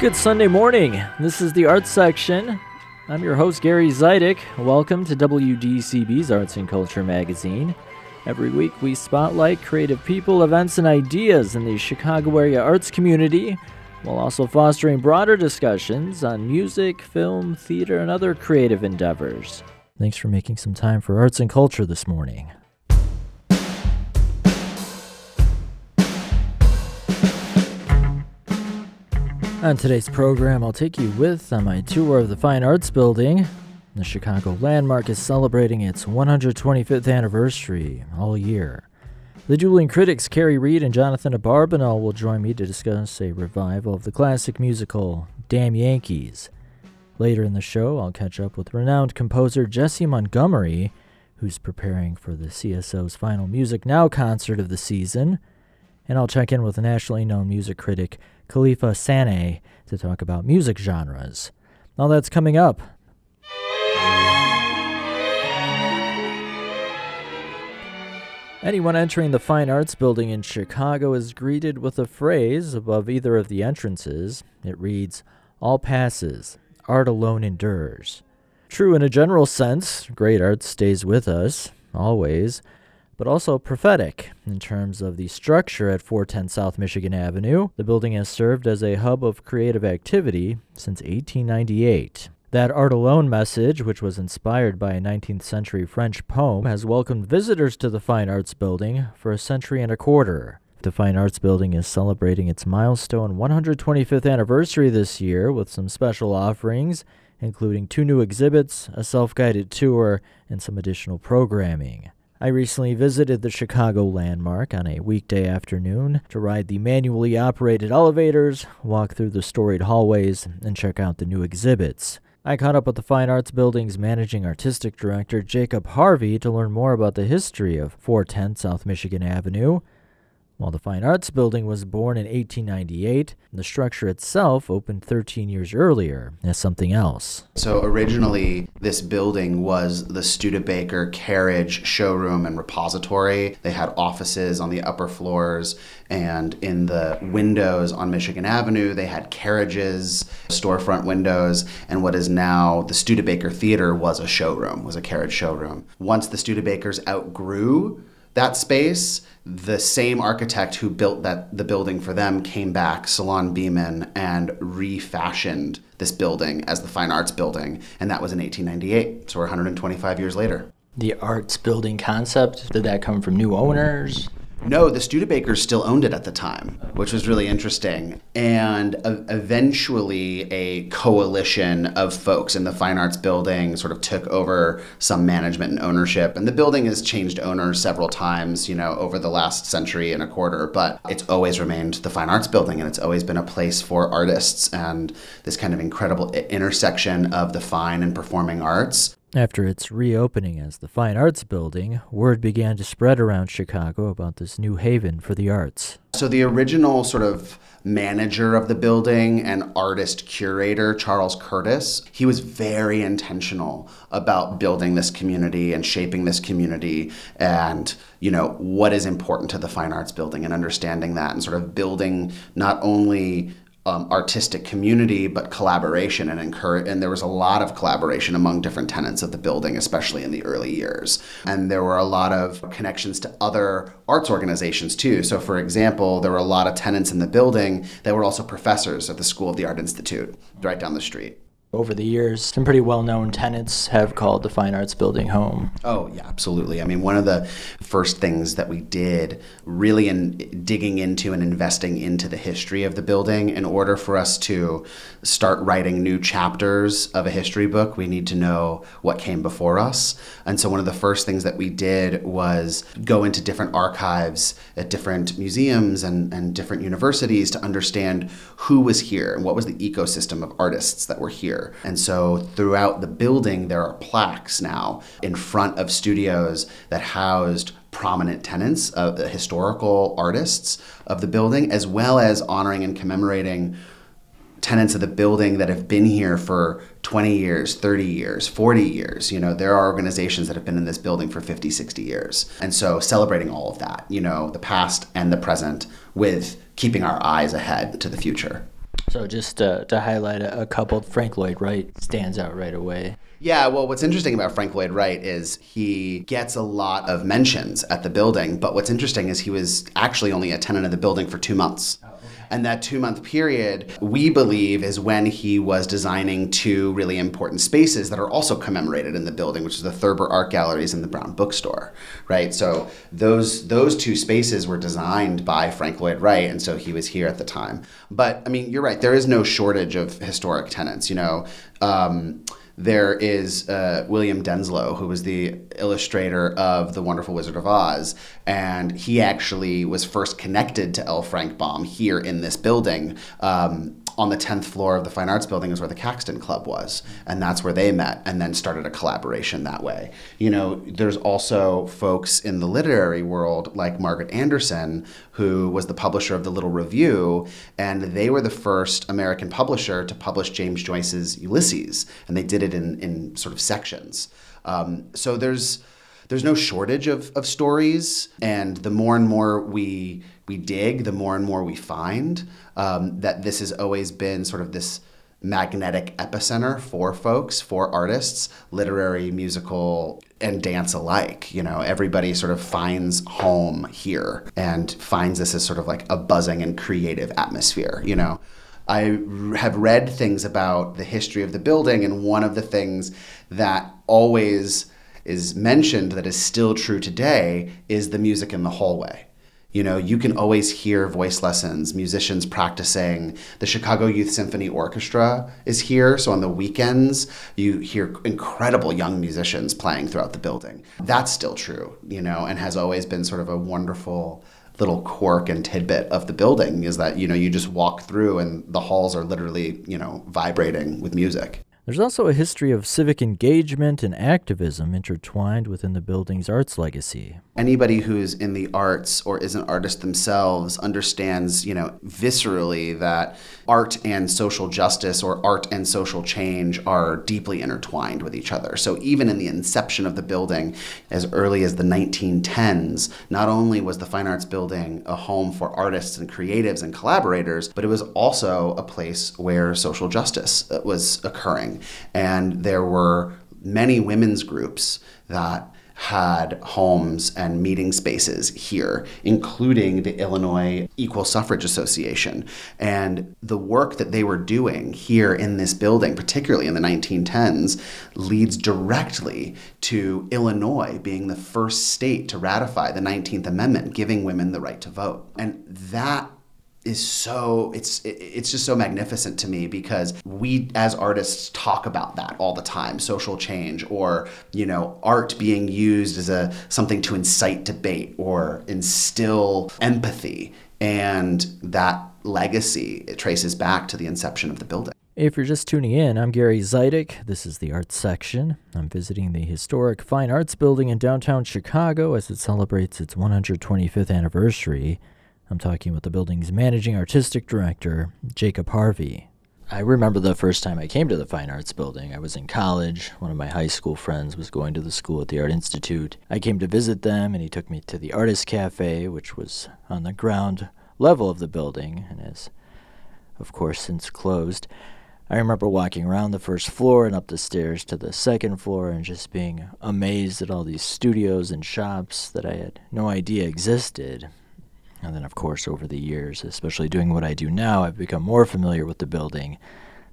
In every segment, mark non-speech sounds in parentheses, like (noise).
Good Sunday morning. This is the Arts Section. I'm your host, Gary Zidek. Welcome to WDCB's Arts and Culture magazine. Every week, we spotlight creative people, events, and ideas in the Chicago area arts community, while also fostering broader discussions on music, film, theater, and other creative endeavors. Thanks for making some time for arts and culture this morning. On today's program, I'll take you with on my tour of the Fine Arts Building. The Chicago Landmark is celebrating its 125th anniversary all year. The dueling critics Kerry Reid and Jonathan Abarbanel will join me to discuss a revival of the classic musical Damn Yankees. Later in the show, I'll catch up with renowned composer Jessie Montgomery, who's preparing for the CSO's final Music Now concert of the season. And I'll check in with nationally known music critic Kelefa Sanneh to talk about music genres. All that's coming up. Anyone entering the Fine Arts Building in Chicago is greeted with a phrase above either of the entrances. It reads, All passes, art alone endures. True in a general sense, great art stays with us, always but also prophetic in terms of the structure at 410 South Michigan Avenue. The building has served as a hub of creative activity since 1898. That art alone message, which was inspired by a 19th century French poem, has welcomed visitors to the Fine Arts Building for a century and a quarter. The Fine Arts Building is celebrating its milestone 125th anniversary this year with some special offerings, including two new exhibits, a self guided tour, and some additional programming. I recently visited the Chicago Landmark on a weekday afternoon to ride the manually operated elevators, walk through the storied hallways, and check out the new exhibits. I caught up with the Fine Arts Building's managing artistic director, Jacob Harvey, to learn more about the history of 410 South Michigan Avenue while the Fine Arts Building was born in 1898, the structure itself opened 13 years earlier as something else. So originally, this building was the Studebaker carriage showroom and repository. They had offices on the upper floors, and in the windows on Michigan Avenue, they had carriages, storefront windows, and what is now the Studebaker Theater was a showroom, was a carriage showroom. Once the Studebakers outgrew that space, the same architect who built that the building for them came back, Solon Beman, and refashioned this building as the Fine Arts Building, and that was in 1898. So we're 125 years later. The arts building concept did that come from new owners? No, the Studebakers still owned it at the time, which was really interesting. And uh, eventually, a coalition of folks in the Fine Arts Building sort of took over some management and ownership. And the building has changed owners several times, you know, over the last century and a quarter. But it's always remained the Fine Arts Building, and it's always been a place for artists and this kind of incredible intersection of the fine and performing arts after its reopening as the Fine Arts Building, word began to spread around Chicago about this new haven for the arts. So, the original sort of manager of the building and artist curator, Charles Curtis, he was very intentional about building this community and shaping this community and, you know, what is important to the Fine Arts Building and understanding that and sort of building not only um, artistic community, but collaboration and encourage. And there was a lot of collaboration among different tenants of the building, especially in the early years. And there were a lot of connections to other arts organizations too. So, for example, there were a lot of tenants in the building that were also professors at the School of the Art Institute, right down the street over the years, some pretty well known tenants have called the Fine Arts Building home. Oh, yeah, absolutely. I mean, one of the first things that we did, really in digging into and investing into the history of the building, in order for us to start writing new chapters of a history book, we need to know what came before us. And so, one of the first things that we did was go into different archives at different museums and, and different universities to understand who was here and what was the ecosystem of artists that were here and so throughout the building, there are plaques now in front of studios that housed prominent tenants, uh, historical artists of the building, as well as honoring and commemorating tenants of the building that have been here for 20 years, 30 years, 40 years. You know, there are organizations that have been in this building for 50, 60 years. And so celebrating all of that, you know, the past and the present with keeping our eyes ahead to the future. So just to, to highlight a, a couple, Frank Lloyd Wright stands out right away. Yeah, well, what's interesting about Frank Lloyd Wright is he gets a lot of mentions at the building, but what's interesting is he was actually only a tenant of the building for two months. And that two month period, we believe, is when he was designing two really important spaces that are also commemorated in the building, which is the Thurber Art Galleries and the Brown Bookstore, right? So those those two spaces were designed by Frank Lloyd Wright, and so he was here at the time. But I mean, you're right. There is no shortage of historic tenants. You know. Um, there is uh, William Denslow, who was the illustrator of The Wonderful Wizard of Oz, and he actually was first connected to L. Frank Baum here in this building. Um, on the 10th floor of the Fine Arts Building is where the Caxton Club was. And that's where they met and then started a collaboration that way. You know, there's also folks in the literary world like Margaret Anderson, who was the publisher of the Little Review, and they were the first American publisher to publish James Joyce's Ulysses. And they did it in, in sort of sections. Um, so there's there's no shortage of, of stories, and the more and more we we dig, the more and more we find um, that this has always been sort of this magnetic epicenter for folks, for artists, literary, musical, and dance alike. You know, everybody sort of finds home here and finds this as sort of like a buzzing and creative atmosphere, you know. I have read things about the history of the building, and one of the things that always is mentioned that is still true today is the music in the hallway. You know, you can always hear voice lessons, musicians practicing. The Chicago Youth Symphony Orchestra is here. So on the weekends, you hear incredible young musicians playing throughout the building. That's still true, you know, and has always been sort of a wonderful little quirk and tidbit of the building is that, you know, you just walk through and the halls are literally, you know, vibrating with music. There's also a history of civic engagement and activism intertwined within the building's arts legacy. Anybody who's in the arts or is an artist themselves understands, you know, viscerally that art and social justice or art and social change are deeply intertwined with each other. So even in the inception of the building, as early as the 1910s, not only was the Fine Arts Building a home for artists and creatives and collaborators, but it was also a place where social justice uh, was occurring. And there were many women's groups that had homes and meeting spaces here, including the Illinois Equal Suffrage Association. And the work that they were doing here in this building, particularly in the 1910s, leads directly to Illinois being the first state to ratify the 19th Amendment, giving women the right to vote. And that is so it's it's just so magnificent to me because we as artists talk about that all the time social change or you know art being used as a something to incite debate or instill empathy and that legacy it traces back to the inception of the building if you're just tuning in, I'm Gary Zidek. This is the Arts Section. I'm visiting the historic Fine Arts Building in downtown Chicago as it celebrates its 125th anniversary. I'm talking with the building's managing artistic director, Jacob Harvey. I remember the first time I came to the Fine Arts Building. I was in college. One of my high school friends was going to the school at the Art Institute. I came to visit them, and he took me to the Artist Cafe, which was on the ground level of the building and has, of course, since closed. I remember walking around the first floor and up the stairs to the second floor and just being amazed at all these studios and shops that I had no idea existed. And then, of course, over the years, especially doing what I do now, I've become more familiar with the building.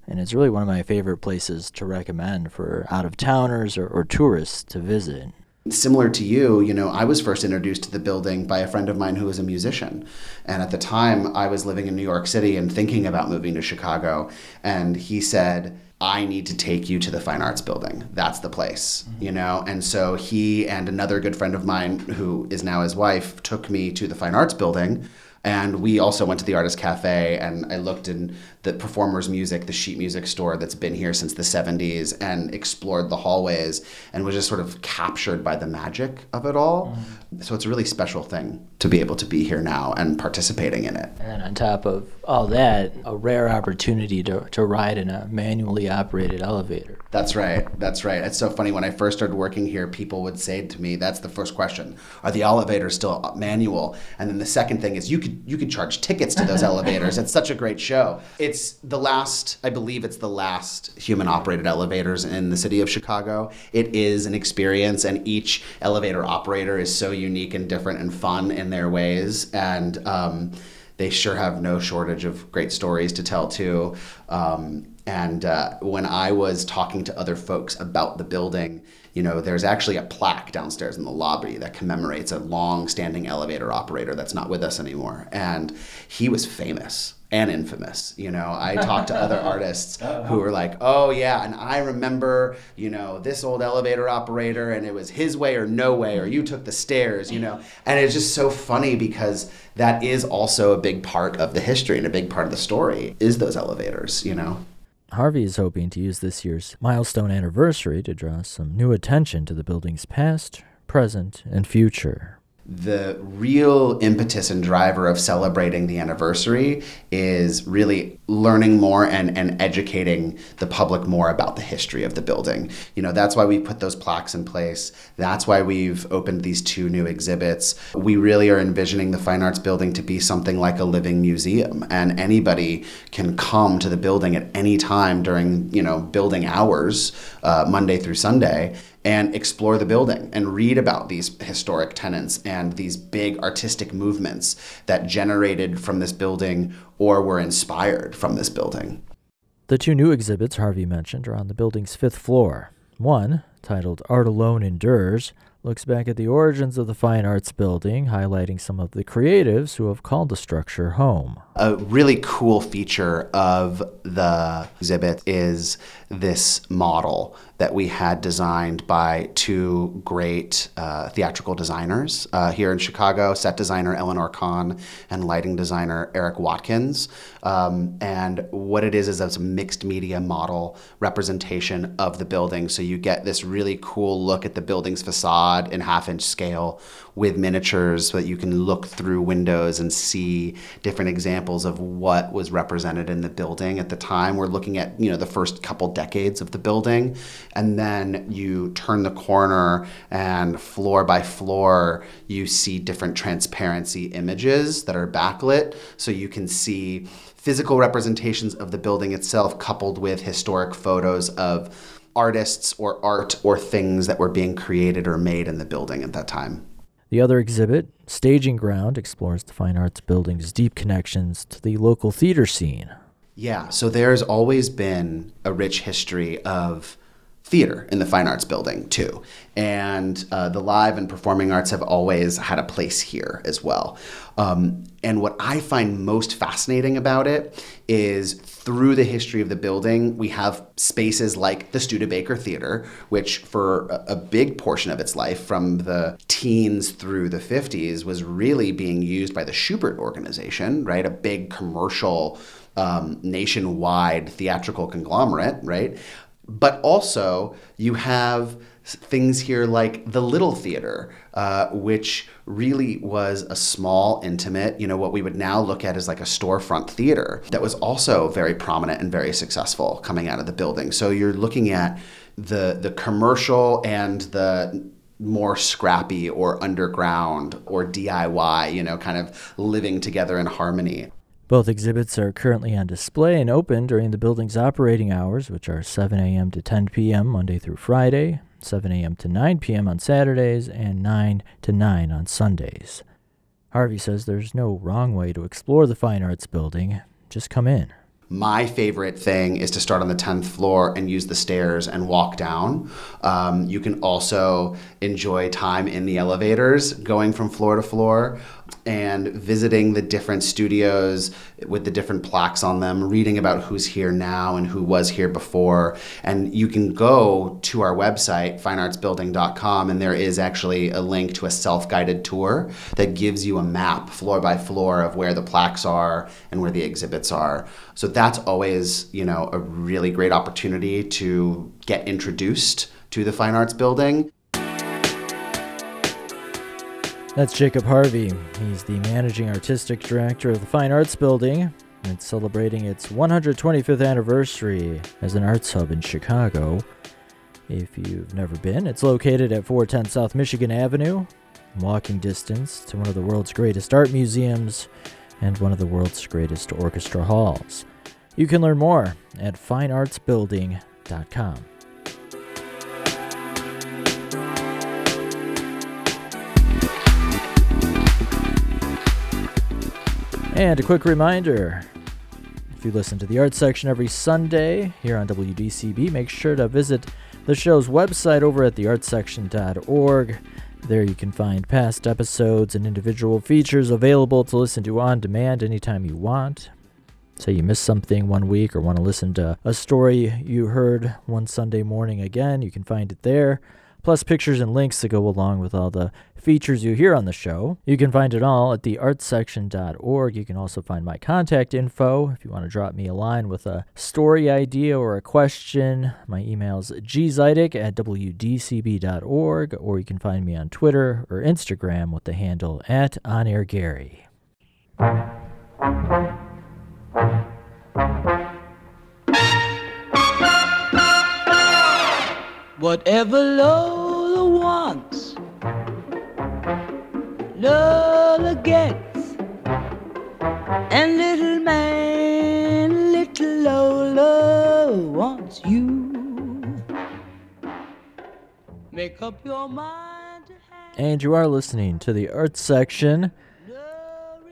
And it's really one of my favorite places to recommend for out of towners or, or tourists to visit. Similar to you, you know, I was first introduced to the building by a friend of mine who was a musician. And at the time, I was living in New York City and thinking about moving to Chicago. And he said, I need to take you to the Fine Arts Building. That's the place, mm-hmm. you know? And so he and another good friend of mine, who is now his wife, took me to the Fine Arts Building. And we also went to the Artist Cafe, and I looked in the performers' music, the sheet music store that's been here since the 70s, and explored the hallways and was just sort of captured by the magic of it all. Mm-hmm. So it's a really special thing to be able to be here now and participating in it. And on top of all that, a rare opportunity to, to ride in a manually operated elevator. That's right. That's right. It's so funny. When I first started working here, people would say to me, "That's the first question: Are the elevators still manual?" And then the second thing is, you could you could charge tickets to those (laughs) elevators. It's such a great show. It's the last, I believe, it's the last human-operated elevators in the city of Chicago. It is an experience, and each elevator operator is so unique and different and fun in their ways. And um, they sure have no shortage of great stories to tell too. Um, and uh, when I was talking to other folks about the building, you know, there's actually a plaque downstairs in the lobby that commemorates a long-standing elevator operator that's not with us anymore, and he was famous and infamous. You know, I (laughs) talked to other artists uh-huh. who were like, "Oh yeah, and I remember, you know, this old elevator operator, and it was his way or no way, or you took the stairs." You know, and it's just so funny because that is also a big part of the history and a big part of the story is those elevators. You know. Harvey is hoping to use this year's milestone anniversary to draw some new attention to the building's past, present, and future the real impetus and driver of celebrating the anniversary is really learning more and, and educating the public more about the history of the building. You know, that's why we put those plaques in place. That's why we've opened these two new exhibits. We really are envisioning the Fine Arts Building to be something like a living museum, and anybody can come to the building at any time during, you know, building hours, uh, Monday through Sunday and explore the building and read about these historic tenants and these big artistic movements that generated from this building or were inspired from this building. The two new exhibits Harvey mentioned are on the building's fifth floor. One, titled Art Alone Endures, looks back at the origins of the Fine Arts Building, highlighting some of the creatives who have called the structure home. A really cool feature of the exhibit is this model that we had designed by two great uh, theatrical designers uh, here in Chicago set designer Eleanor Kahn and lighting designer Eric Watkins. Um, and what it is is a mixed media model representation of the building. So you get this really cool look at the building's facade in half inch scale with miniatures so that you can look through windows and see different examples of what was represented in the building at the time. We're looking at, you know, the first couple decades of the building and then you turn the corner and floor by floor you see different transparency images that are backlit so you can see physical representations of the building itself coupled with historic photos of artists or art or things that were being created or made in the building at that time. The other exhibit, Staging Ground, explores the Fine Arts Building's deep connections to the local theater scene. Yeah, so there's always been a rich history of theater in the fine arts building too. And uh, the live and performing arts have always had a place here as well. Um, and what i find most fascinating about it is through the history of the building we have spaces like the studebaker theater which for a, big portion of its life from the teens through the 50s was really being used by the Shubert organization right? A big commercial um, nationwide theatrical conglomerate, right? But also, you have things here like the Little Theater, uh, which really was a small, intimate, you know, what we would now look at as like a storefront theater that was also very prominent and very successful coming out of the building. So you're looking at the the commercial and the more scrappy or underground or DIY, you know, kind of living together in harmony. Both exhibits are currently on display and open during the building's operating hours, which are 7 a.m. to 10 p.m. Monday through Friday, 7 a.m. to 9 p.m. on Saturdays, and 9 to 9 on Sundays. Harvey says there's no wrong way to explore the Fine Arts Building. Just come in. My favorite thing is to start on the 10th floor and use the stairs and walk down. Um, you can also enjoy time in the elevators going from floor to floor and visiting the different studios with the different plaques on them, reading about who's here now and who was here before. And you can go to our website, fineartsbuilding.com, and there is actually a link to a self guided tour that gives you a map, floor by floor, of where the plaques are and where the exhibits are. So that's always, you know, a really great opportunity to get introduced to the Fine Arts Building That's Jacob Harvey. He's the managing artistic director of the Fine Arts Building. It's celebrating its 125th anniversary as an arts hub in Chicago. If you've never been, it's located at 410 South Michigan Avenue, walking distance to one of the world's greatest art museums and one of the world's greatest orchestra halls. You can learn more at fineartsbuilding.com. And a quick reminder if you listen to the art section every Sunday here on WDCB, make sure to visit the show's website over at theartsection.org. There you can find past episodes and individual features available to listen to on demand anytime you want. Say you missed something one week or want to listen to a story you heard one Sunday morning again, you can find it there plus pictures and links to go along with all the features you hear on the show. You can find it all at theartsection.org. You can also find my contact info if you want to drop me a line with a story idea or a question. My email is gzidek at wdcb.org, or you can find me on Twitter or Instagram with the handle at OnAirGary. Whatever Lola wants, Lola gets. And little man, little Lola wants you. Make up your mind. And you are listening to the Earth Section.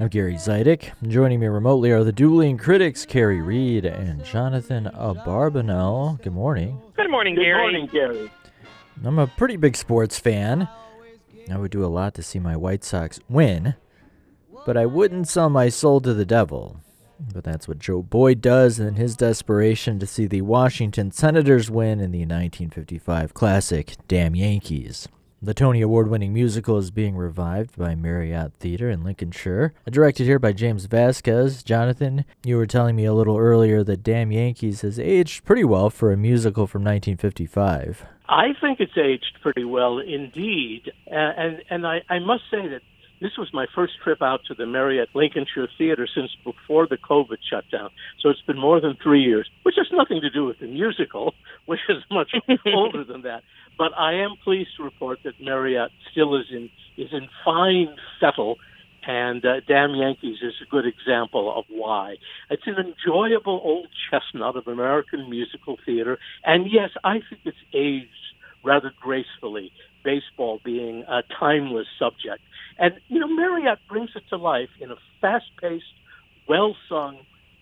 I'm Gary Zidek. Joining me remotely are the dueling critics, Kerry Reid and Jonathan Abarbanel. Good morning. Good morning, Good Gary. morning, Gary. I'm a pretty big sports fan. I would do a lot to see my White Sox win, but I wouldn't sell my soul to the devil. But that's what Joe Boyd does in his desperation to see the Washington Senators win in the 1955 classic Damn Yankees. The Tony Award winning musical is being revived by Marriott Theater in Lincolnshire. Directed here by James Vasquez. Jonathan, you were telling me a little earlier that Damn Yankees has aged pretty well for a musical from 1955. I think it's aged pretty well indeed, and and I, I must say that this was my first trip out to the Marriott Lincolnshire Theater since before the COVID shutdown. So it's been more than three years, which has nothing to do with the musical, (laughs) which is much older than that. But I am pleased to report that Marriott still is in is in fine fettle, and uh, Damn Yankees is a good example of why. It's an enjoyable old chestnut of American musical theater, and yes, I think it's aged rather gracefully. Baseball being a timeless subject, and you know Marriott brings it to life in a fast-paced, well-sung,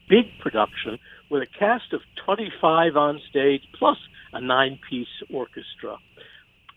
big production with a cast of 25 on stage plus a nine-piece orchestra.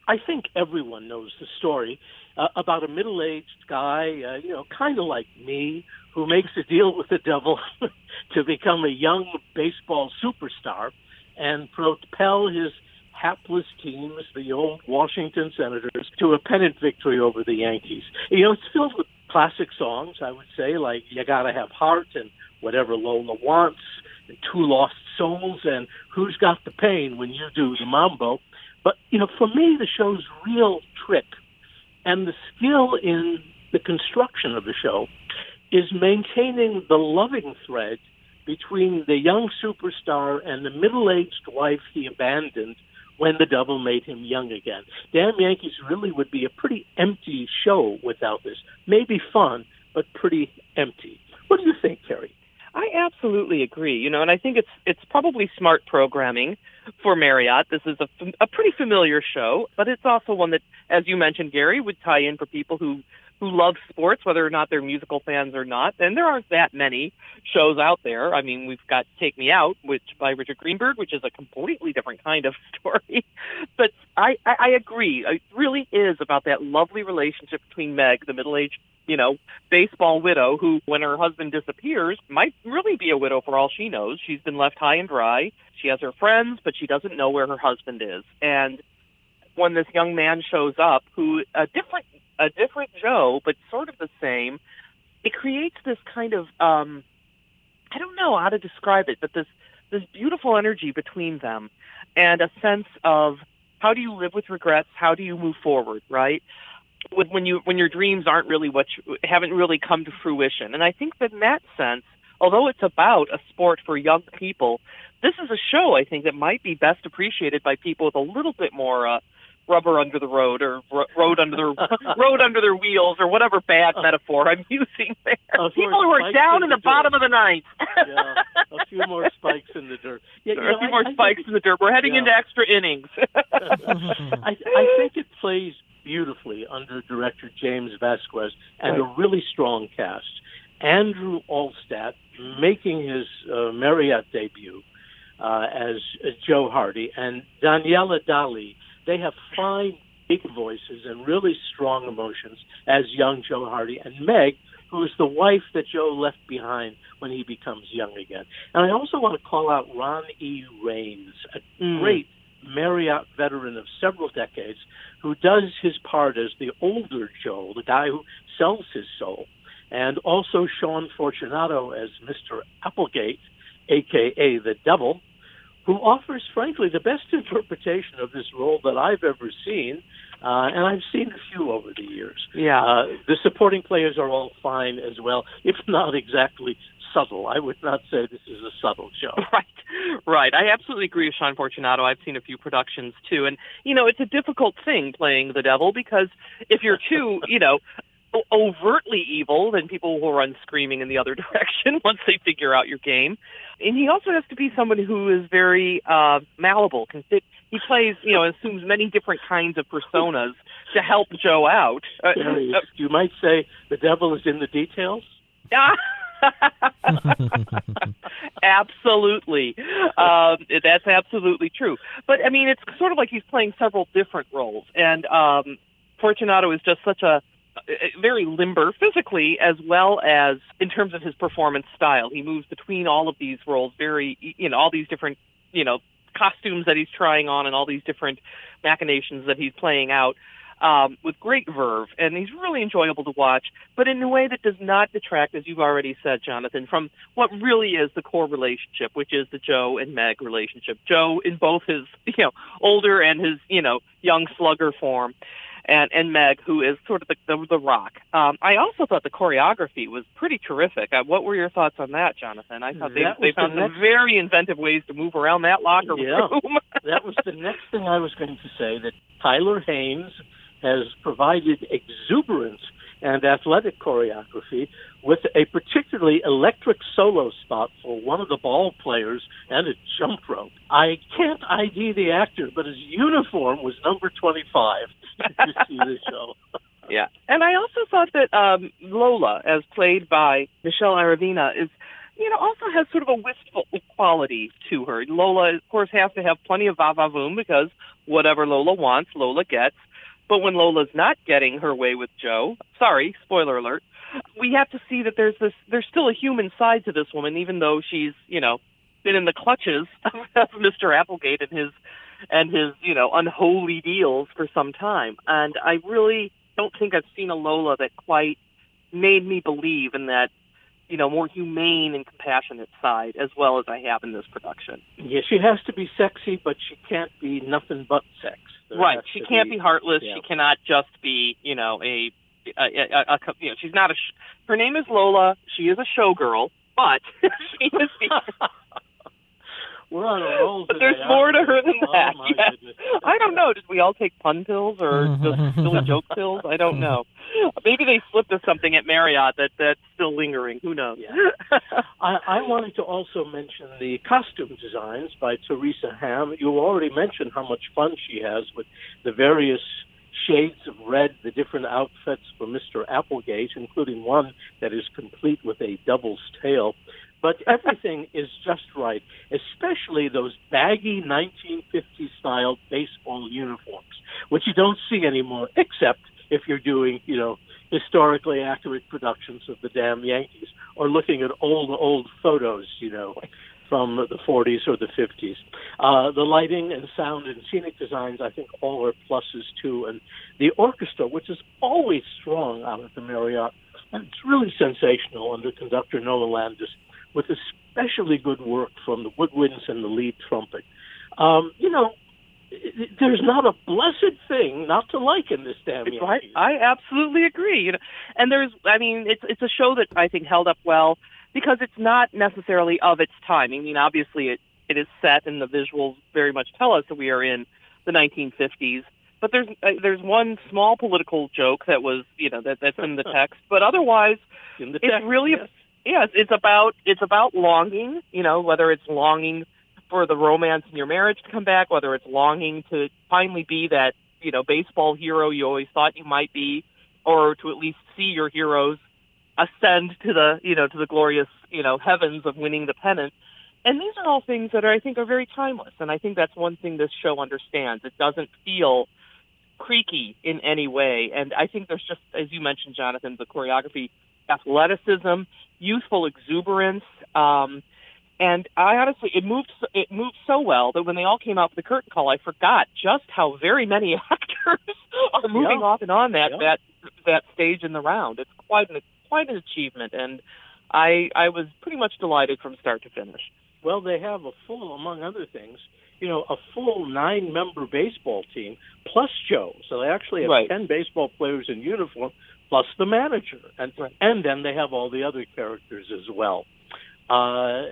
I think everyone knows the story uh, about a middle-aged guy, uh, you know, kind of like me, who makes a deal with the devil (laughs) to become a young baseball superstar and propel his hapless teams, the old Washington Senators, to a pennant victory over the Yankees. You know, it's filled with classic songs, I would say, like You Gotta Have Heart and Whatever Lola Wants, Two Lost Souls, and Who's Got the Pain When You Do the Mambo. But, you know, for me, the show's real trick and the skill in the construction of the show is maintaining the loving thread between the young superstar and the middle aged wife he abandoned when the devil made him young again. Damn Yankees really would be a pretty empty show without this. Maybe fun, but pretty empty. What do you think, Kerry? I absolutely agree. You know, and I think it's it's probably smart programming for Marriott. This is a, a pretty familiar show, but it's also one that, as you mentioned, Gary, would tie in for people who who love sports, whether or not they're musical fans or not. And there aren't that many shows out there. I mean, we've got Take Me Out, which by Richard Greenberg, which is a completely different kind of (laughs) story. but I, I, I agree. It really is about that lovely relationship between Meg, the middle-aged, you know, baseball widow, who, when her husband disappears, might really be a widow for all she knows. She's been left high and dry. She has her friends, but she doesn't know where her husband is. And when this young man shows up, who a different a different Joe, but sort of the same, it creates this kind of um, I don't know how to describe it, but this this beautiful energy between them, and a sense of how do you live with regrets? How do you move forward? Right? with when you when your dreams aren't really what you haven't really come to fruition. And I think that in that sense, although it's about a sport for young people, this is a show I think that might be best appreciated by people with a little bit more uh, rubber under the road or ro- road under their (laughs) road under their wheels or whatever bad metaphor I'm using there. Uh, People who are down in the the bottom of the ninth. (laughs) yeah, a few more spikes in the dirt. Yeah, There you are know, a few I- more I spikes in the dirt. We're heading Yeah. into extra innings. (laughs) I, I think it plays beautifully under director James Vasquez and a really strong cast. Andrew Allstat making his uh, Marriott debut uh, as, as Joe Hardy, and Daniela Dali. They have fine, big voices and really strong emotions as young Joe Hardy, and Meg, who is the wife that Joe left behind when he becomes young again. And I also want to call out Ron E. Raines, a Mm. great Marriott veteran of several decades who does his part as the older Joe, the guy who sells his soul, and also Sean Fortunato as Mr. Applegate, aka the Devil, who offers, frankly, the best interpretation of this role that I've ever seen, uh, and I've seen a few over the years. yeah. Uh, the supporting players are all fine as well, if not exactly subtle. I would not say this is a subtle show. (laughs) Right, right. I absolutely agree with Sean Fortunato. I've seen a few productions too, and you know, it's a difficult thing playing the devil because if you're too, (laughs) you know, overtly evil, then people will run screaming in the other (laughs) direction once they figure out your game. And he also has to be someone who is very uh, malleable. Can fit. He plays, you know, assumes many different kinds of personas to help Joe out. Uh, Very- you might say the devil is in the details. (laughs) absolutely. Um, that's absolutely true. But I mean, it's sort of like he's playing several different roles, and um, Fortunato is just such a- very limber physically as well as in terms of his performance style. He moves between all of these roles very, you know, all these different, you know, costumes that he's trying on and all these different machinations that he's playing out um, with great verve, and he's really enjoyable to watch, but in a way that does not detract, as you've already said, Jonathan, from what really is the core relationship, which is the Joe and Meg relationship. Joe in both his, (laughs) you know, older and his, you know, young slugger form. And, and Meg, who is sort of the, the, the rock. Um, I also thought the choreography was pretty terrific. Uh, what were your thoughts on that, Jonathan? I thought they, That they the found some next- very inventive ways to move around that locker Yeah. room. (laughs) that was the next thing I was going to say that Tyler Hanes has provided exuberant and athletic choreography with a particularly electric solo spot for one of the ball players and a jump rope. I can't ID the actor, but his uniform was number 25. (laughs) If you see the show. (laughs) Yeah, and I also thought that um, Lola, as played by Michelle Aravena, is you know also has sort of a wistful quality to her. Lola, of course, has to have plenty of va va voom because whatever Lola wants, Lola gets. But when Lola's not getting her way with Joe, sorry, spoiler alert, we have to see that there's this there's still a human side to this woman, even though she's you know been in the clutches (laughs) of Mr. Applegate and his and his you know unholy deals for some time. And I really don't think I've seen a Lola that quite made me believe in that you know more humane and compassionate side as well as I have in this production. Yeah, she has to be sexy, but she can't be nothing but sex. There right? She can't be heartless. yeah. She cannot just be you know a, a, a, a, a you know she's not a. Sh- her name is Lola. She is a showgirl, but (laughs) she is the (laughs) We're on a roll But there's more to her than oh, that, Oh, my yes. goodness. I don't know. Did we all take pun pills or (laughs) just silly joke pills? I don't know. Maybe they slipped us something at Marriott that that's still lingering. Who knows? Yeah. I, I wanted to also mention the costume designs by Theresa Ham. You already mentioned how much fun she has with the various shades of red, the different outfits for Mr. Applegate, including one that is complete with a double's tail. But everything (laughs) is just right, especially those baggy 1950s style baseball uniforms, which you don't see anymore, except if you're doing, you know, historically accurate productions of the damn Yankees or looking at old, old photos, you know, from the 40s or the 50s. Uh, the lighting and sound and scenic designs, I think, all are pluses too. And the orchestra, which is always strong out at the Marriott, and it's really sensational under conductor Noah Landis, with especially good work from the woodwinds and the lead trumpet. Um, you know, there's not a blessed thing not to like in this damn It's right. I absolutely agree. You know, and there's, I mean, it's it's a show that I think held up well because it's not necessarily of its time. I mean, obviously it it is set, and the visuals very much tell us that we are in the 1950s. But there's uh, there's one small political joke that was, you know, that that's in the (laughs) text. But otherwise, in the it's really yes. Yes, it's about it's about longing. You know, whether it's longing for the romance in your marriage to come back, whether it's longing to finally be that you know baseball hero you always thought you might be, or to at least see your heroes ascend to the you know to the glorious you know heavens of winning the pennant. And these are all things that are, I think are very timeless. And I think that's one thing this show understands. It doesn't feel creaky in any way. And I think there's just, as you mentioned, Jonathan, the choreography, athleticism, youthful exuberance. Um, and I honestly, it moved it moved so well that when they all came out for the curtain call, I forgot just how very many (laughs) actors are moving Yeah. off and on that Yeah. that that stage in the round. It's quite an quite an achievement, and I I was pretty much delighted from start to finish. Well, they have a full, among other things, you know, a full nine-member baseball team plus Joe. So they actually have Right. ten baseball players in uniform plus the manager, and Right. and then they have all the other characters as well. Uh,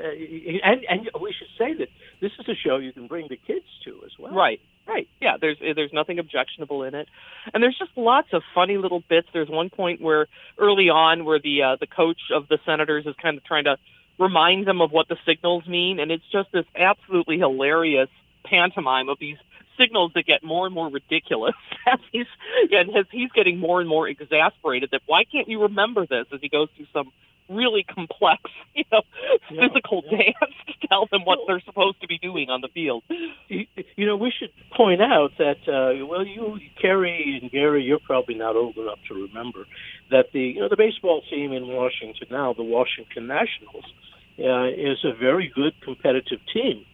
and and we should say that this is a show you can bring the kids to as well. Right, right. Yeah, there's there's nothing objectionable in it, and there's just lots of funny little bits. There's one point where early on where the uh, the coach of the Senators is kind of trying to remind them of what the signals mean, and it's just this absolutely hilarious pantomime of these signals that get more and more ridiculous (laughs) as he's and as he's getting more and more exasperated that why can't you remember this as he goes through some really complex (laughs) you know Yeah, physical yeah. dance to tell them what they're supposed to be doing on the field You you know, we should point out that, uh, well, you, Kerry and Gary, you're probably not old enough to remember that the, you know, the baseball team in Washington now, the Washington Nationals, uh, is a very good competitive team.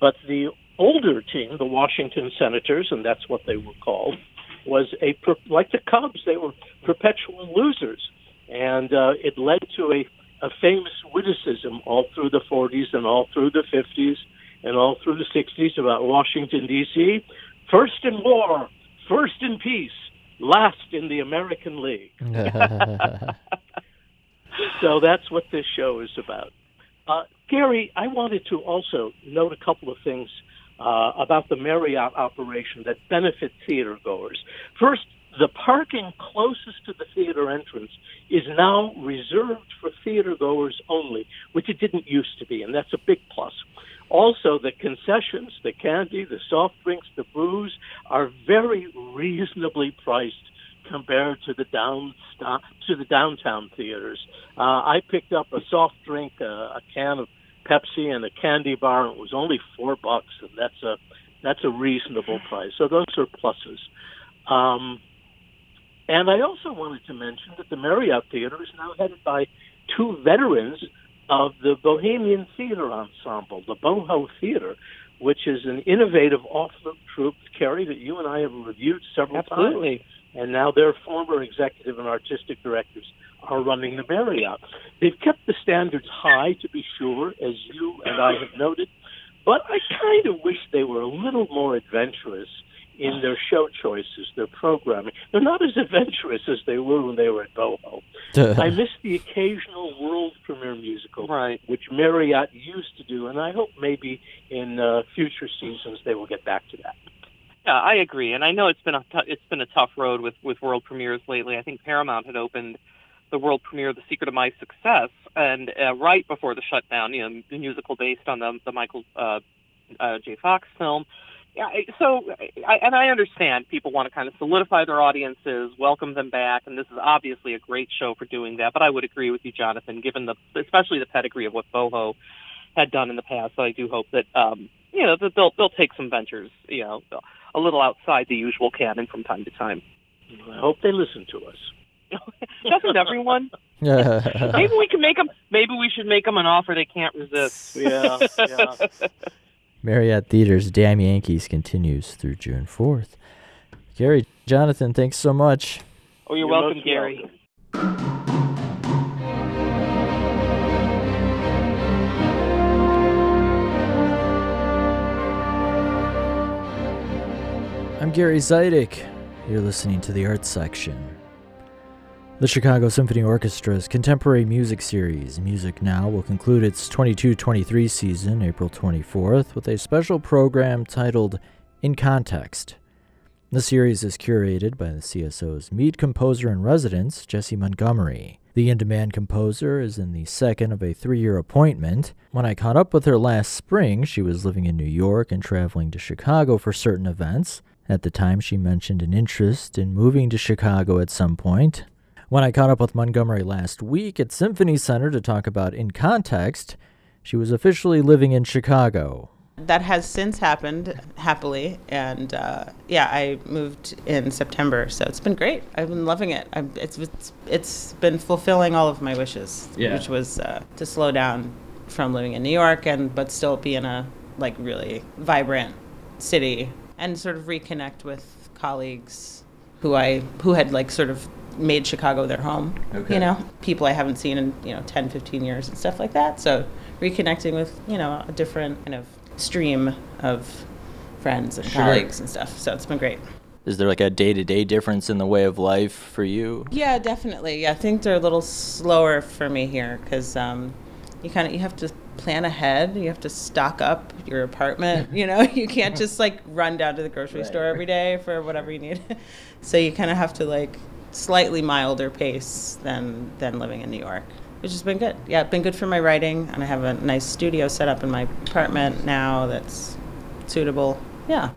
But the older team, the Washington Senators, and that's what they were called, was a, per- like the Cubs, they were perpetual losers. And uh, it led to a, a famous witticism all through the 40s and all through the 50s and all through the 60s about Washington, D.C. First in war, first in peace, last in the American League. (laughs) So that's what this show is about. Uh, Gary, I wanted to also note a couple of things uh, about the Marriott operation that benefit theater goers. First, the parking closest to the theater entrance is now reserved for theater goers only, which it didn't used to be, and that's a big plus. Also, the concessions, the candy, the soft drinks, the booze are very reasonably priced compared to the down to the downtown theaters. Uh, I picked up a soft drink, uh, a can of Pepsi, and a candy bar. And it was only four bucks, and that's a that's a reasonable price. So those are pluses. Um, and I also wanted to mention that the Marriott Theater is now headed by two veterans of the Bohemian Theater Ensemble, the Boho Theater, which is an innovative off-loop troupe, Kerry, that you and I have reviewed several times absolutely and now their former executive and artistic directors are running the Marriott. They've kept the standards high, to be sure, as you and I have noted, but I kind of wish they were a little more adventurous in their show choices, their programming. They're not as adventurous as they were when they were at Boho. (laughs) I miss the occasional world premiere musical, right which Marriott used to do, and I hope maybe in uh, future seasons they will get back to that. Yeah, I agree, and I know it's been a t- it's been a tough road with with world premieres lately. I think Paramount had opened the world premiere of The Secret of My Success, and uh, right before the shutdown, you know, the musical based on the the Michael uh, uh, J. Fox film. Yeah, so I, and I understand people want to kind of solidify their audiences, welcome them back, and this is obviously a great show for doing that. But I would agree with you, Jonathan, given the especially the pedigree of what Boho had done in the past. So I do hope that um, you know that they'll they'll take some ventures, you know, a little outside the usual canon from time to time. I hope they listen to us. (laughs) Doesn't everyone? (laughs) Maybe we can make them. Maybe we should make them an offer they can't resist. Yeah, yeah. (laughs) Marriott Theater's Damn Yankees continues through June 4th. Gary, Jonathan, thanks so much. Oh, you're, You're welcome, Gary. welcome. I'm Gary Zidek. You're listening to the Arts Section. The Chicago Symphony Orchestra's contemporary music series, Music Now, will conclude its 22 23 season April 24th with a special program titled In Context. The series is curated by the CSO's Mead composer in residence, Jessie Montgomery. The in demand composer is in the second of a three year appointment. When I caught up with her last spring, she was living in New York and traveling to Chicago for certain events. At the time, she mentioned an interest in moving to Chicago at some point. When I caught up with Montgomery last week at Symphony Center to talk about In Context, she was officially living in Chicago. That has since happened happily, and uh, yeah, I moved in September, so it's been great. I've been loving it. I've, it's, it's it's been fulfilling all of my wishes, Yeah. which was uh, to slow down from living in New York and but still be in a like really vibrant city and sort of reconnect with colleagues who I who had like sort of made Chicago their home. Okay. You know, people I haven't seen in, you know, 10, 15 years and stuff like that. So reconnecting with, you know, a different kind of stream of friends and Sure. colleagues and stuff. So it's been great. Is there like a day to day difference in the way of life for you? Yeah, definitely. Yeah, I think they're a little slower for me here because um, you kind of you have to plan ahead. You have to stock up your apartment. (laughs) You know, you can't just like run down to the grocery store every day for whatever you need. (laughs) so you kind of have to like slightly milder pace than than living in New York, which has been good. Yeah, been good for my writing, and I have a nice studio set up in my apartment now that's suitable. Yeah.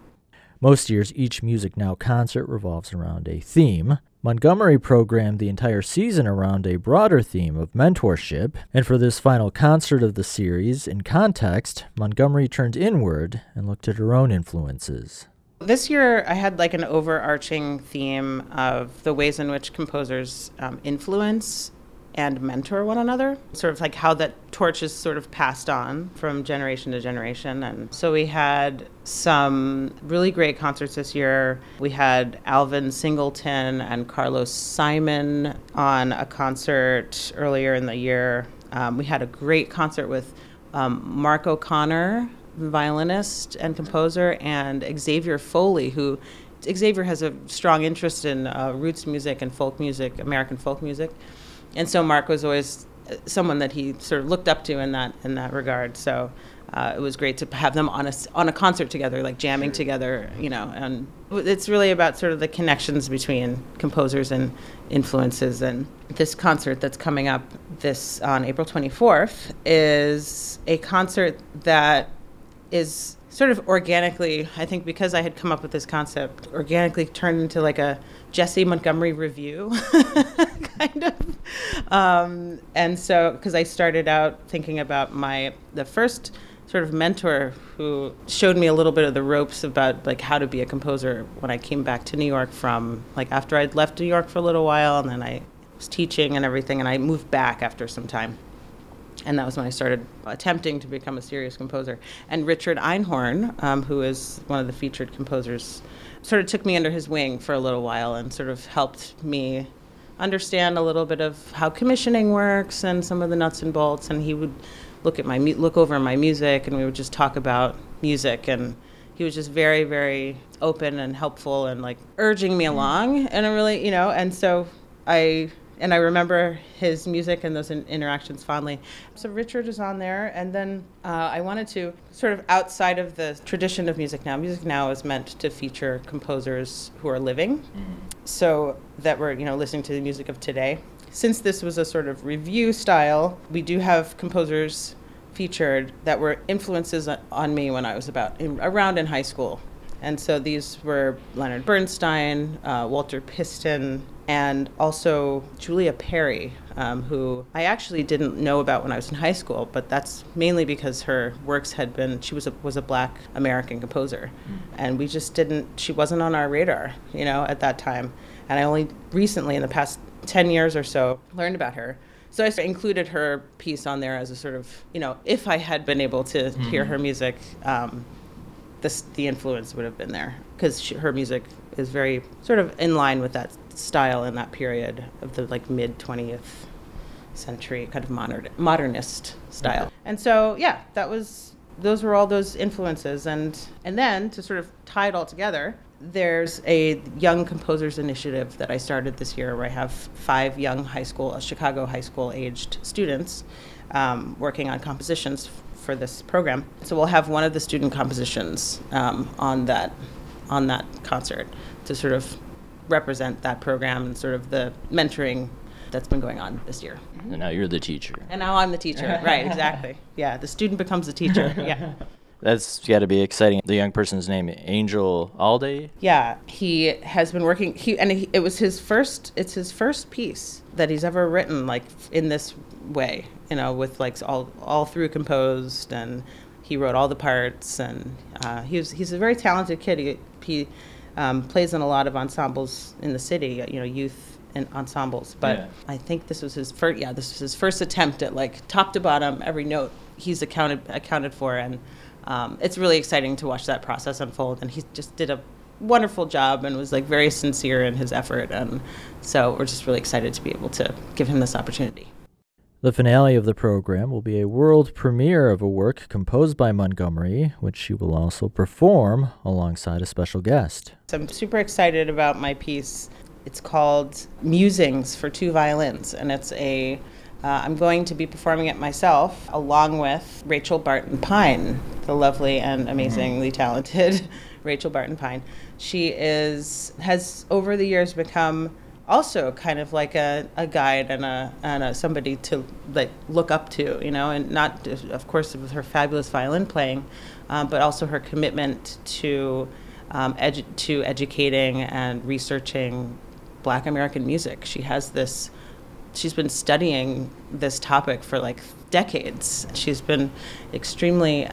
Most years, each MusicNOW concert revolves around a theme. Montgomery programmed the entire season around a broader theme of mentorship, and for this final concert of the series, in context, Montgomery turned inward and looked at her own influences. This year, I had like an overarching theme of the ways in which composers um, influence and mentor one another, sort of like how that torch is sort of passed on from generation to generation. And so we had some really great concerts this year. We had Alvin Singleton and Carlos Simon on a concert earlier in the year. Um, we had a great concert with um, Mark O'Connor, violinist and composer, and Xavier Foley, who Xavier has a strong interest in uh, roots music and folk music, American folk music, and so Mark was always uh, someone that he sort of looked up to in that in that regard. So. Uh, it was great to have them on a on a concert together, like jamming together, you know. And it's really about sort of the connections between composers and influences. And this concert that's coming up this on April 24th is a concert that is sort of organically, I think because I had come up with this concept, organically turned into like a Jessie Montgomery revue, (laughs) kind of. Um, and so, because I started out thinking about my, the first sort of mentor who showed me a little bit of the ropes about like how to be a composer when I came back to New York from like after I'd left New York for a little while and then I was teaching and everything and I moved back after some time and that was when I started attempting to become a serious composer. And Richard Einhorn, um, who is one of the featured composers, sort of took me under his wing for a little while and sort of helped me understand a little bit of how commissioning works and some of the nuts and bolts. And he would look at my mu- look over my music, and we would just talk about music and. He was just very, very open and helpful, and like urging me along, and I really, you know, and so I and I remember his music and those in- interactions fondly. So Richard is on there, and then uh, I wanted to sort of outside of the tradition of music now. Music now is meant to feature composers who are living, so that we're you know listening to the music of today. Since this was a sort of revue style, we do have composers featured that were influences on- on me when I was about in, around in high school. And so these were Leonard Bernstein, uh, Walter Piston, and also Julia Perry, um, who I actually didn't know about when I was in high school, but that's mainly because her works had been, she was a, was a black American composer. And we just didn't, she wasn't on our radar, you know, at that time. And I only recently, in the past 10 years or so, learned about her. So I included her piece on there as a sort of, you know, if I had been able to hear her music, um, this, the influence would have been there because her music is very sort of in line with that style in that period of the like mid 20th century kind of modern modernist style. And so yeah, that was those were all those influences and and then to sort of tie it all together, there's a young composers initiative that I started this year where I have five young high school, uh, Chicago high school aged students um, working on compositions for this program. So we'll have one of the student compositions um, on that on that concert to sort of represent that program and sort of the mentoring that's been going on this year. And now you're the teacher. And now I'm the teacher. (laughs) right, exactly. Yeah, the student becomes the teacher. Yeah. (laughs) That's got to be exciting. The young person's name, Angel Alday. Yeah, he has been working. He and he, it was his first. It's his first piece that he's ever written, like in this way. You know, with like all all through composed, and he wrote all the parts, and uh, he was he's a very talented kid. He, he um, plays in a lot of ensembles in the city. You know, youth and ensembles. But Yeah. I think this was his first. Yeah, this was his first attempt at like top to bottom, every note he's accounted accounted for, and um, it's really exciting to watch that process unfold. And he just did a wonderful job and was like very sincere in his effort. And so we're just really excited to be able to give him this opportunity. The finale of the program will be a world premiere of a work composed by Montgomery, which she will also perform alongside a special guest. So I'm super excited about my piece. It's called Musings for Two Violins, and it's a uh, I'm going to be performing it myself along with Rachel Barton Pine, the lovely and amazingly talented (laughs) Rachel Barton Pine. She is has over the years become also kind of like a, a guide and a and a, somebody to like look up to, you know, and not of course with her fabulous violin playing, um, but also her commitment to um, edu- to educating and researching Black American music. She has this. She's been studying this topic for like decades. She's been extremely,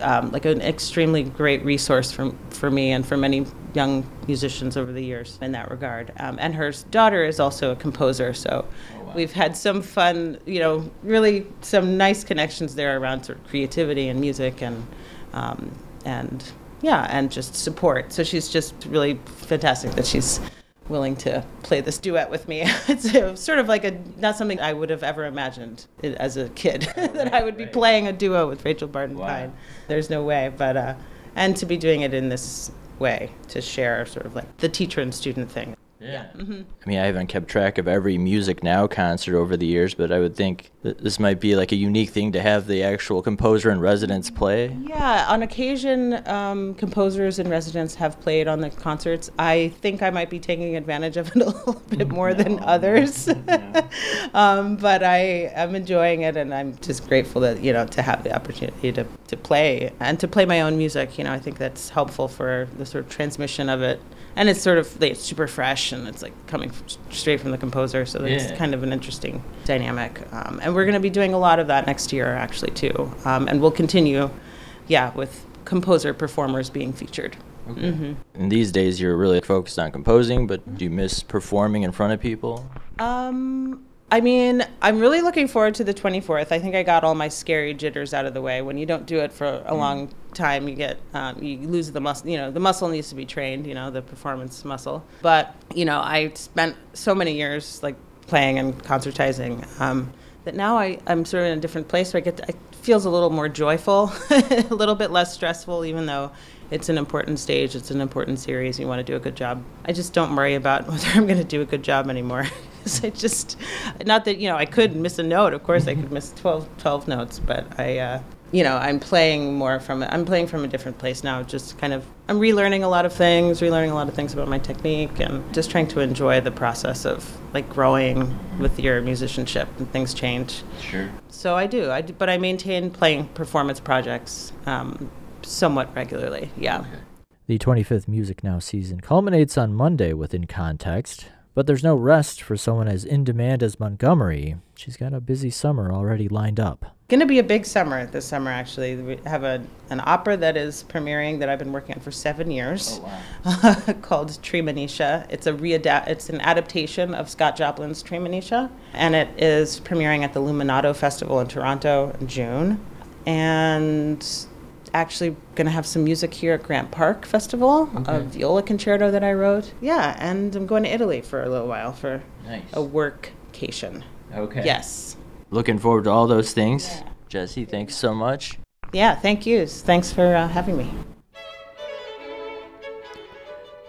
um, like an extremely great resource for for me and for many young musicians over the years in that regard. Um, and her daughter is also a composer, so we've had some fun, you know, really some nice connections there around sort of creativity and music and um, and yeah, and just support. So she's just really fantastic that she's willing to play this duet with me. (laughs) it's a, sort of like a not something I would have ever imagined as a kid (laughs) that I would be playing a duo with Rachel Barton Pine. There's no way, but uh, and to be doing it in this way to share sort of like the teacher and student thing. Yeah. Mm-hmm. I mean, I haven't kept track of every MusicNOW concert over the years, but I would think that this might be like a unique thing to have the actual composer in residence play. Yeah, on occasion, um, composers in residence have played on the concerts. I think I might be taking advantage of it (laughs) a little bit more than others, (laughs) (laughs) um, but I am enjoying it, and I'm just grateful that you know to have the opportunity to, to play and to play my own music. You know, I think that's helpful for the sort of transmission of it, and it's sort of like, super fresh and it's like coming f- straight from the composer, so it's Yeah. kind of an interesting dynamic. Um, and we're going to be doing a lot of that next year, actually, too, um, and we'll continue, yeah, with composer performers being featured. mm-hmm. And these days, you're really focused on composing, but do you miss performing in front of people? Um, I mean, I'm really looking forward to the 24th. I think I got all my scary jitters out of the way. When you don't do it for a long time, you get um, you lose the muscle. You know, the muscle needs to be trained. You know, the performance muscle. But you know, I spent so many years like playing and concertizing um, that now I I'm sort of in a different place. Where I get to, it feels a little more joyful, (laughs) a little bit less stressful, even though. It's an important stage. It's an important series. You want to do a good job. I just don't worry about (laughs) whether I'm going to do a good job anymore. (laughs) 'Cause (laughs) I just, not that, you know, I could miss a note. Of course, I could miss 12, 12 notes, but I, uh, you know, I'm playing more from, I'm playing from a different place now. Just kind of, I'm relearning a lot of things, relearning a lot of things about my technique, and just trying to enjoy the process of like growing with your musicianship and things change. Sure. So I do, I do but I maintain playing performance projects um, somewhat regularly. Yeah. The 25th MusicNOW season culminates on Monday with In Context, but there's no rest for someone as in demand as Montgomery. She's got a busy summer already lined up. Going to be a big summer this summer. Actually, we have a an opera that is premiering that I've been working on for seven years, oh, wow. (laughs) called Treemonisha. It's a readapt. It's an adaptation of Scott Joplin's Treemonisha, and it is premiering at the Luminato Festival in Toronto in June, and actually going to have some music here at Grant Park Festival, a viola concerto that I wrote. Yeah, and I'm going to Italy for a little while for Nice. a workcation. Okay. Yes. Looking forward to all those things. Jessie, thanks so much. Yeah, thank you. Thanks for uh, having me.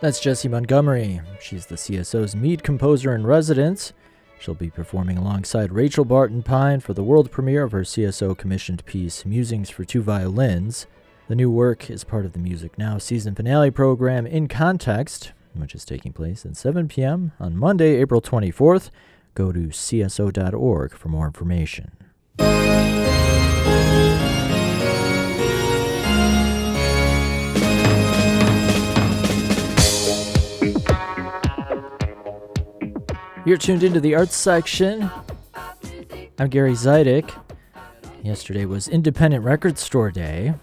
That's Jessie Montgomery. She's the CSO's Mead Composer in Residence. She'll be performing alongside Rachel Barton Pine for the world premiere of her CSO commissioned piece, Musings for Two Violins. The new work is part of the MusicNOW season finale program In Context, which is taking place at 7 p.m. on Monday, April 24th. Go to cso.org for more information. You're tuned into the arts section. I'm Gary Zidek. Yesterday was Independent Record Store Day.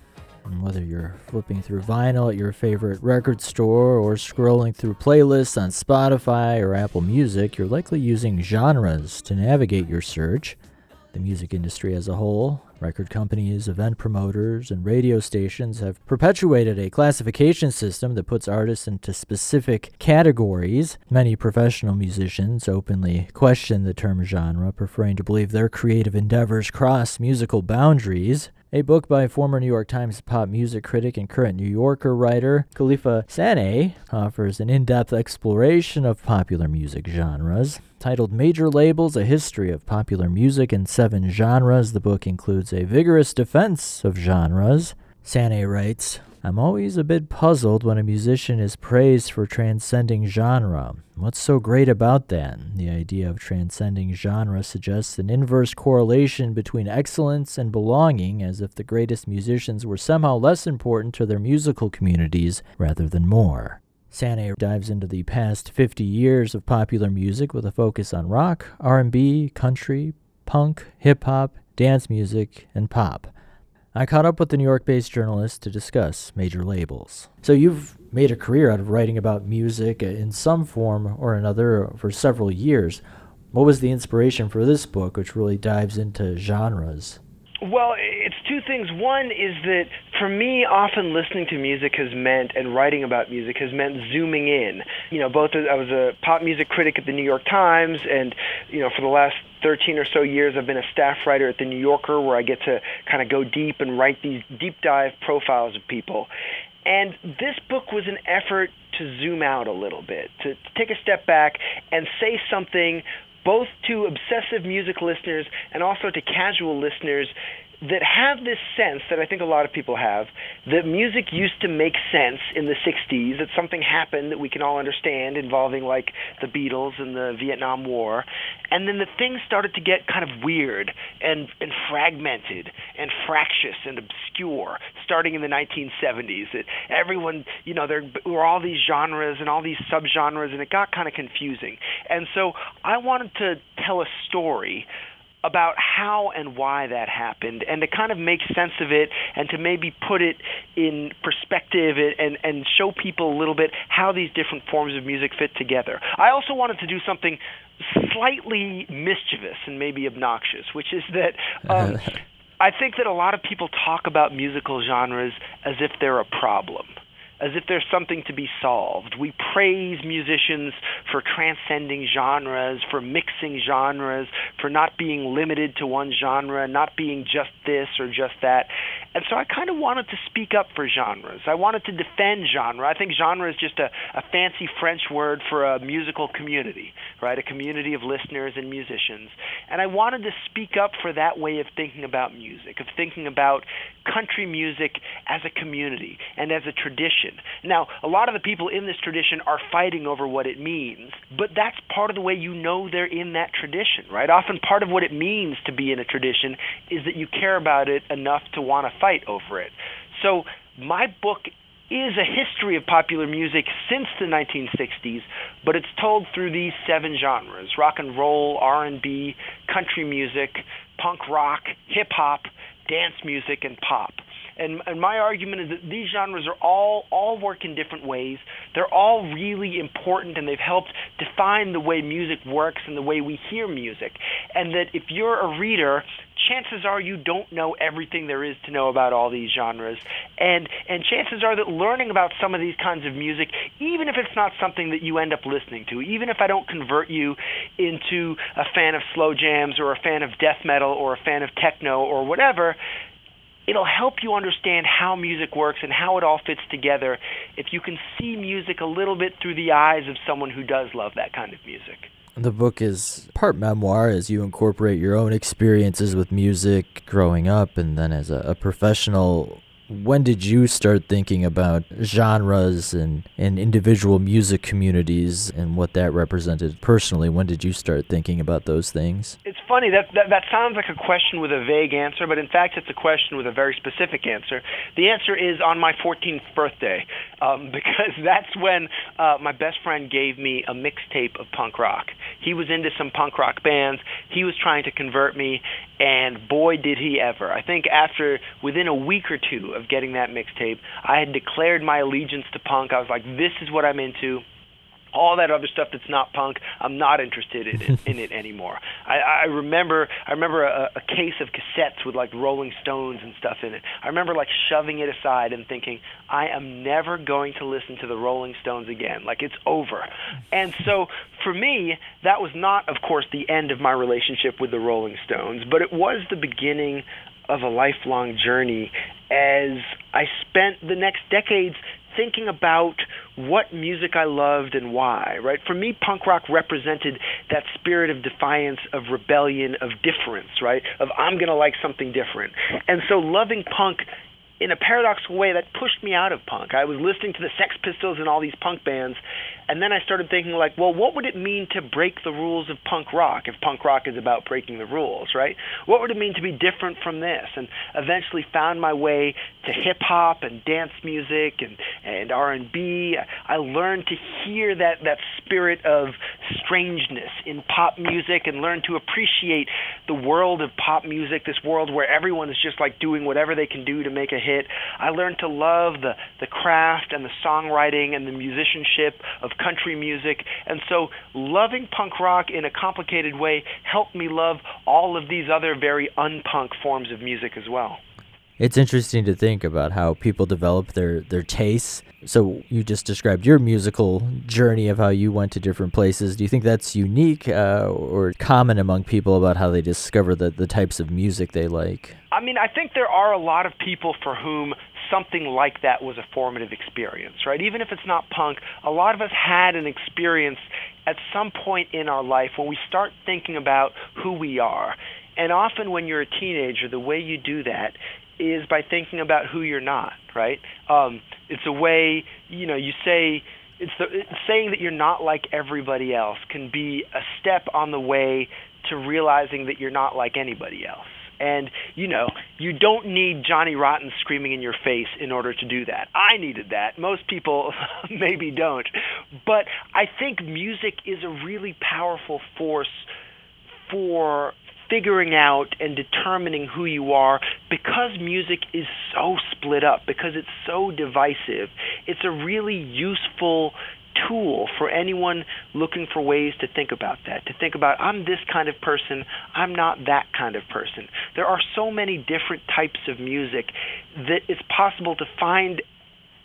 And whether you're flipping through vinyl at your favorite record store or scrolling through playlists on Spotify or Apple Music, you're likely using genres to navigate your search. The music industry as a whole, record companies, event promoters, and radio stations have perpetuated a classification system that puts artists into specific categories. Many professional musicians openly question the term genre, preferring to believe their creative endeavors cross musical boundaries. A book by former New York Times pop music critic and current New Yorker writer Kelefa Sanneh offers an in depth exploration of popular music genres. Titled Major Labels A History of Popular Music in Seven Genres, the book includes a vigorous defense of genres. Sanneh writes, I'm always a bit puzzled when a musician is praised for transcending genre. What's so great about that? The idea of transcending genre suggests an inverse correlation between excellence and belonging, as if the greatest musicians were somehow less important to their musical communities rather than more. Sanneh dives into the past 50 years of popular music with a focus on rock, R&B, country, punk, hip hop, dance music, and pop. I caught up with the New York based journalist to discuss major labels. So, you've made a career out of writing about music in some form or another for several years. What was the inspiration for this book, which really dives into genres? Well, it's two things. One is that for me, often listening to music has meant, and writing about music has meant zooming in. You know, both I was a pop music critic at the New York Times, and you know, for the last 13 or so years, I've been a staff writer at the New Yorker, where I get to kind of go deep and write these deep dive profiles of people. And this book was an effort to zoom out a little bit, to, to take a step back and say something both to obsessive music listeners and also to casual listeners that have this sense that I think a lot of people have that music used to make sense in the 60s, that something happened that we can all understand involving like the Beatles and the Vietnam War, and then the things started to get kind of weird and, and fragmented and fractious and obscure starting in the 1970s. That everyone, you know, there were all these genres and all these subgenres, and it got kind of confusing. And so I wanted to tell a story about how and why that happened and to kind of make sense of it and to maybe put it in perspective and, and show people a little bit how these different forms of music fit together. I also wanted to do something slightly mischievous and maybe obnoxious, which is that um, (laughs) I think that a lot of people talk about musical genres as if they're a problem as if there's something to be solved. We praise musicians for transcending genres, for mixing genres, for not being limited to one genre, not being just this or just that. And so I kind of wanted to speak up for genres. I wanted to defend genre. I think genre is just a, a fancy French word for a musical community, right? A community of listeners and musicians. And I wanted to speak up for that way of thinking about music, of thinking about country music as a community and as a tradition. Now, a lot of the people in this tradition are fighting over what it means, but that's part of the way you know they're in that tradition, right? Often part of what it means to be in a tradition is that you care about it enough to want to fight over it. So, my book is a history of popular music since the 1960s, but it's told through these seven genres: rock and roll, R&B, country music, punk rock, hip hop, dance music, and pop. And, and my argument is that these genres are all all work in different ways. They're all really important, and they've helped define the way music works and the way we hear music. And that if you're a reader, chances are you don't know everything there is to know about all these genres and and chances are that learning about some of these kinds of music even if it's not something that you end up listening to even if I don't convert you into a fan of slow jams or a fan of death metal or a fan of techno or whatever it'll help you understand how music works and how it all fits together if you can see music a little bit through the eyes of someone who does love that kind of music. The book is part memoir as you incorporate your own experiences with music growing up and then as a, a professional when did you start thinking about genres and, and individual music communities and what that represented personally? When did you start thinking about those things? It's funny that, that that sounds like a question with a vague answer, but in fact, it's a question with a very specific answer. The answer is on my 14th birthday, um, (laughs) because that's when uh, my best friend gave me a mixtape of punk rock. He was into some punk rock bands. He was trying to convert me, and boy, did he ever! I think after within a week or two of getting that mixtape, I had declared my allegiance to punk. I was like, this is what I'm into all that other stuff that's not punk, I'm not interested in, (laughs) in it anymore. I, I remember I remember a, a case of cassettes with like Rolling Stones and stuff in it. I remember like shoving it aside and thinking, I am never going to listen to the Rolling Stones again. Like it's over. And so for me, that was not, of course, the end of my relationship with the Rolling Stones, but it was the beginning of a lifelong journey as I spent the next decades thinking about what music I loved and why, right? For me, punk rock represented that spirit of defiance, of rebellion, of difference, right? Of I'm going to like something different. And so loving punk in a paradoxical way, that pushed me out of punk. I was listening to the Sex Pistols and all these punk bands, and then I started thinking, like, well, what would it mean to break the rules of punk rock if punk rock is about breaking the rules, right? What would it mean to be different from this? And eventually found my way to hip hop and dance music and and R and B. I learned to hear that that spirit of strangeness in pop music and learned to appreciate the world of pop music, this world where everyone is just like doing whatever they can do to make a hit. I learned to love the the craft and the songwriting and the musicianship of country music. And so loving punk rock in a complicated way helped me love all of these other very unpunk forms of music as well. It's interesting to think about how people develop their, their tastes. So, you just described your musical journey of how you went to different places. Do you think that's unique uh, or common among people about how they discover the, the types of music they like? I mean, I think there are a lot of people for whom something like that was a formative experience, right? Even if it's not punk, a lot of us had an experience at some point in our life when we start thinking about who we are. And often when you're a teenager, the way you do that is by thinking about who you're not, right? Um, it's a way, you know, you say, it's, the, it's saying that you're not like everybody else can be a step on the way to realizing that you're not like anybody else. And, you know, you don't need Johnny Rotten screaming in your face in order to do that. I needed that. Most people (laughs) maybe don't. But I think music is a really powerful force for figuring out and determining who you are because music is so split up, because it's so divisive. It's a really useful tool for anyone looking for ways to think about that, to think about, I'm this kind of person, I'm not that kind of person. There are so many different types of music that it's possible to find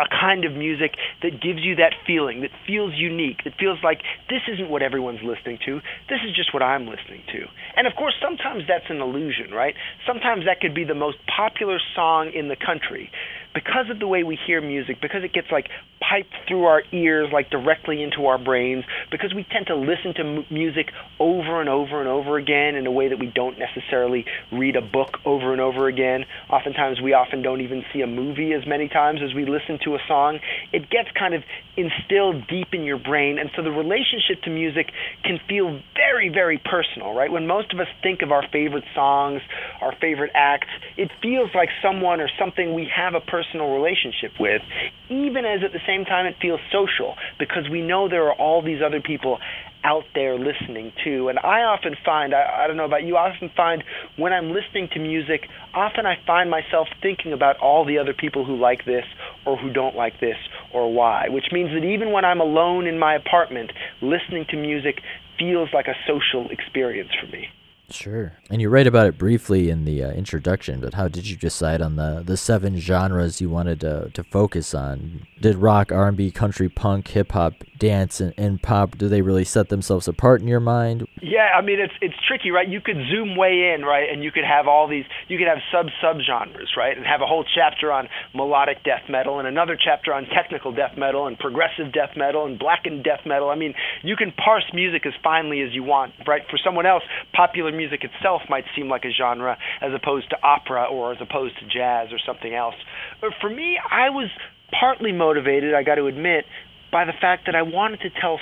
a kind of music that gives you that feeling, that feels unique, that feels like this isn't what everyone's listening to, this is just what I'm listening to. And of course, sometimes that's an illusion, right? Sometimes that could be the most popular song in the country because of the way we hear music, because it gets like piped through our ears, like directly into our brains, because we tend to listen to m- music over and over and over again in a way that we don't necessarily read a book over and over again. Oftentimes, we often don't even see a movie as many times as we listen to a song. It gets kind of instilled deep in your brain, and so the relationship to music can feel very, very personal, right? When most of us think of our favorite songs, our favorite acts, it feels like someone or something we have a personal relationship with, even as at the same time it feels social, because we know there are all these other people out there listening too. And I often find, I, I don't know about you, I often find when I'm listening to music, often I find myself thinking about all the other people who like this or who don't like this or why, which means that even when I'm alone in my apartment, listening to music feels like a social experience for me. Sure. And you write about it briefly in the uh, introduction, but how did you decide on the, the seven genres you wanted to, to focus on? Did rock, R&B, country, punk, hip hop, dance, and, and pop, do they really set themselves apart in your mind? Yeah, I mean it's it's tricky, right? You could zoom way in, right, and you could have all these you could have sub sub genres, right? And have a whole chapter on melodic death metal and another chapter on technical death metal and progressive death metal and blackened death metal. I mean, you can parse music as finely as you want, right? For someone else, popular music itself might seem like a genre as opposed to opera or as opposed to jazz or something else. But for me, I was partly motivated, I got to admit, by the fact that I wanted to tell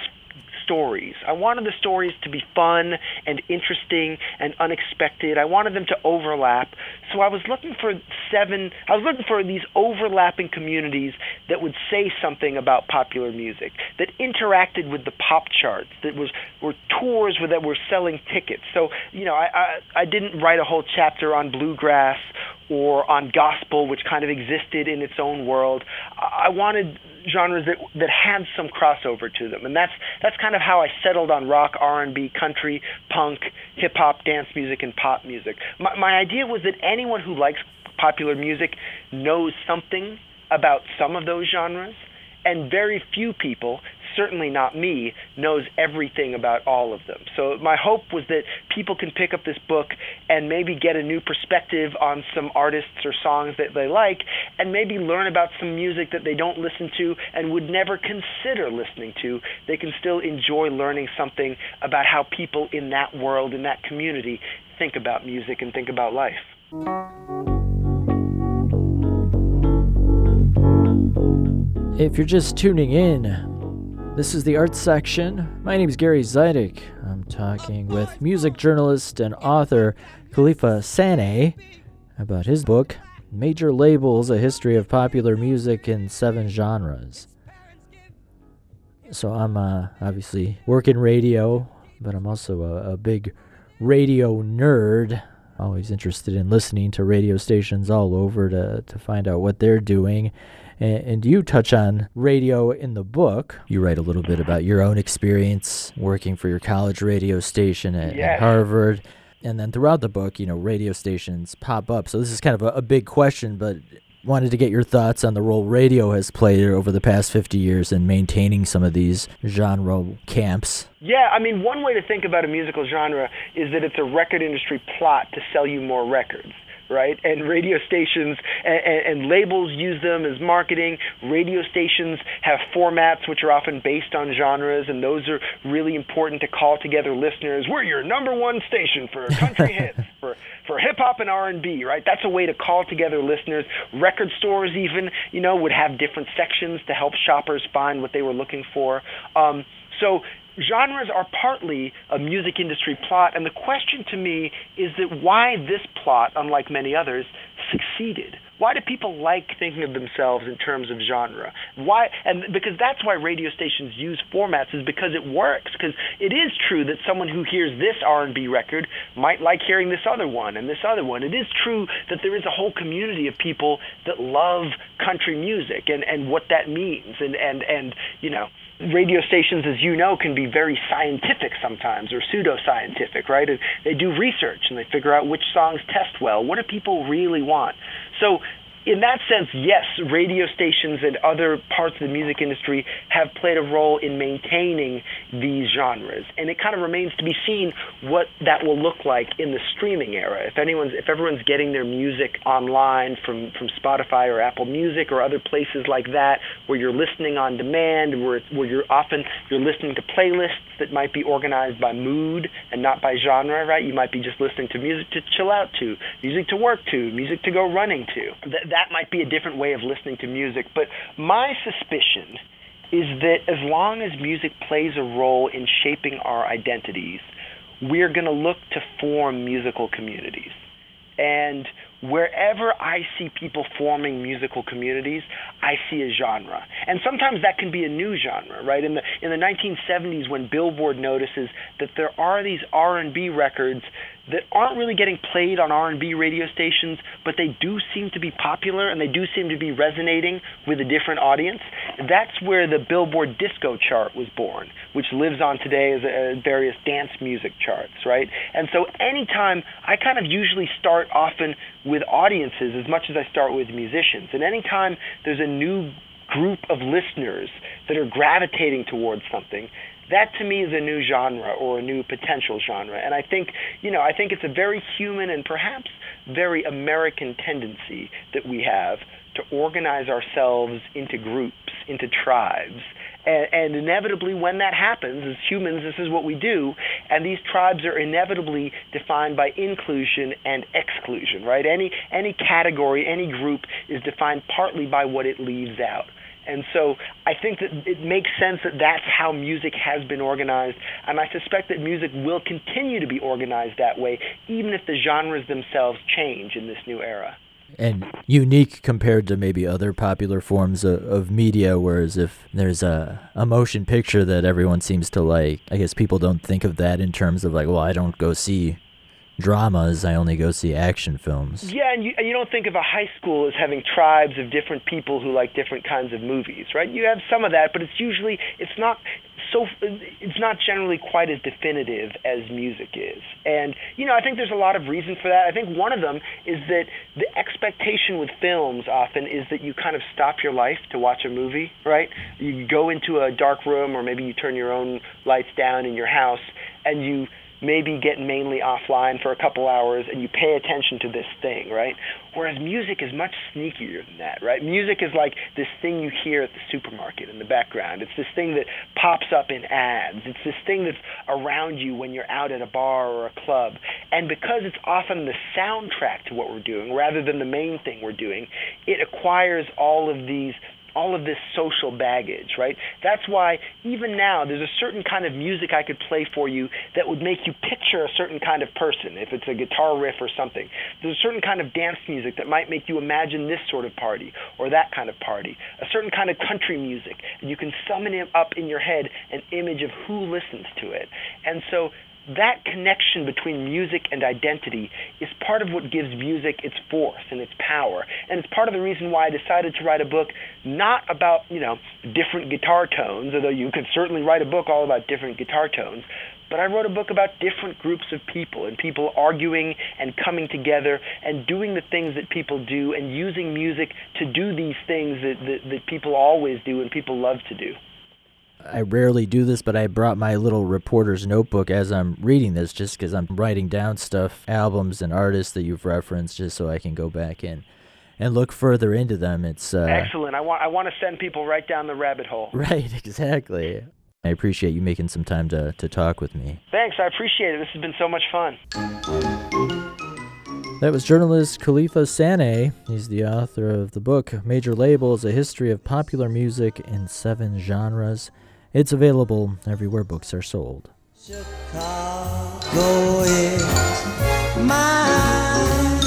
stories. I wanted the stories to be fun and interesting and unexpected. I wanted them to overlap. So I was looking for seven, I was looking for these overlapping communities that would say something about popular music, that interacted with the pop charts, that was were tours that were selling tickets. So, you know, I, I I didn't write a whole chapter on bluegrass or on gospel, which kind of existed in its own world. I wanted genres that that had some crossover to them, and that's that's kind of how I settled on rock, R and B, country, punk, hip hop, dance music, and pop music. My, my idea was that anyone who likes popular music knows something about some of those genres, and very few people certainly not me, knows everything about all of them. So my hope was that people can pick up this book and maybe get a new perspective on some artists or songs that they like, and maybe learn about some music that they don't listen to and would never consider listening to. They can still enjoy learning something about how people in that world, in that community, think about music and think about life. If you're just tuning in, this is the art section. My name is Gary Zidek. I'm talking with music journalist and author Kelefa Sanneh about his book, Major Labels A History of Popular Music in Seven Genres. So I'm uh, obviously working radio, but I'm also a, a big radio nerd. Always interested in listening to radio stations all over to, to find out what they're doing and, you touch on radio in the book. You write a little bit about your own experience working for your college radio station at, yes. at Harvard. And then throughout the book, you know, radio stations pop up. So this is kind of a, a big question, but wanted to get your thoughts on the role radio has played over the past 50 years in maintaining some of these genre camps. Yeah, I mean, one way to think about a musical genre is that it's a record industry plot to sell you more records right? And radio stations and, and, labels use them as marketing. Radio stations have formats which are often based on genres, and those are really important to call together listeners. We're your number one station for (laughs) country hits, for for hip hop and R and B, right? That's a way to call together listeners. Record stores even, you know, would have different sections to help shoppers find what they were looking for. Um, so genres are partly a music industry plot, and the question to me is that why this plot, unlike many others, succeeded. Why do people like thinking of themselves in terms of genre? Why? And because that's why radio stations use formats is because it works. Because it is true that someone who hears this R&B record might like hearing this other one and this other one. It is true that there is a whole community of people that love country music and and what that means and and and you know radio stations, as you know, can be very scientific sometimes or pseudo-scientific, right? And they do research and they figure out which songs test well. What do people really want? So in that sense, yes, radio stations and other parts of the music industry have played a role in maintaining these genres, and it kind of remains to be seen what that will look like in the streaming era. If anyone's, if everyone's getting their music online from from Spotify or Apple Music or other places like that, where you're listening on demand, where where you're often you're listening to playlists that might be organized by mood and not by genre, right? You might be just listening to music to chill out to, music to work to, music to go running to. That, that might be a different way of listening to music. But my suspicion is that as long as music plays a role in shaping our identities, we're going to look to form musical communities. And wherever I see people forming musical communities, I see a genre. And sometimes that can be a new genre, right? In the in the 1970s when Billboard notices that there are these R&B records that aren't really getting played on R&B radio stations, but they do seem to be popular and they do seem to be resonating with a different audience. That's where the Billboard Disco chart was born, which lives on today as a, various dance music charts, right? And so anytime I kind of usually start often with audiences as much as I start with musicians. And anytime there's a new group of listeners that are gravitating towards something, that to me is a new genre or a new potential genre. And I think, you know, I think it's a very human and perhaps very American tendency that we have to organize ourselves into groups, into tribes. And, and, inevitably, when that happens, as humans, this is what we do. And these tribes are inevitably defined by inclusion and exclusion, right? Any any category, any group is defined partly by what it leaves out. And so I think that it makes sense that that's how music has been organized. And I suspect that music will continue to be organized that way, even if the genres themselves change in this new era. And unique compared to maybe other popular forms of, of media, whereas if there's a, a motion picture that everyone seems to like, I guess people don't think of that in terms of like, well, I don't go see dramas, I only go see action films. Yeah, and you, and you don't think of a high school as having tribes of different people who like different kinds of movies, right? You have some of that, but it's usually it's not so it's not generally quite as definitive as music is. And you know, I think there's a lot of reason for that. I think one of them is that the expectation with films often is that you kind of stop your life to watch a movie, right? You go into a dark room or maybe you turn your own lights down in your house and you maybe get mainly offline for a couple hours and you pay attention to this thing, right? Whereas music is much sneakier than that, right? Music is like this thing you hear at the supermarket in the background. It's this thing that pops up in ads. It's this thing that's around you when you're out at a bar or a club. And because it's often the soundtrack to what we're doing rather than the main thing we're doing, it acquires all of these all of this social baggage, right? That's why even now there's a certain kind of music I could play for you that would make you picture a certain kind of person, if it's a guitar riff or something. There's a certain kind of dance music that might make you imagine this sort of party or that kind of party. A certain kind of country music, and you can summon up in your head an image of who listens to it. And so that connection between music and identity is part of what gives music its force and its power. And it's part of the reason why I decided to write a book not about, you know, different guitar tones, although you could certainly write a book all about different guitar tones, but I wrote a book about different groups of people and people arguing and coming together and doing the things that people do and using music to do these things that, that, that people always do and people love to do. I rarely do this, but I brought my little reporter's notebook as I'm reading this just because I'm writing down stuff, albums, and artists that you've referenced just so I can go back in and look further into them. It's uh, excellent. I want I want to send people right down the rabbit hole. (laughs) Right, exactly. I appreciate you making some time to, to talk with me. Thanks, I appreciate it. This has been so much fun. That was journalist Kelefa Sanneh. He's the author of the book Major Labels A History of Popular Music in Seven Genres. It's available everywhere books are sold. Chicago is my,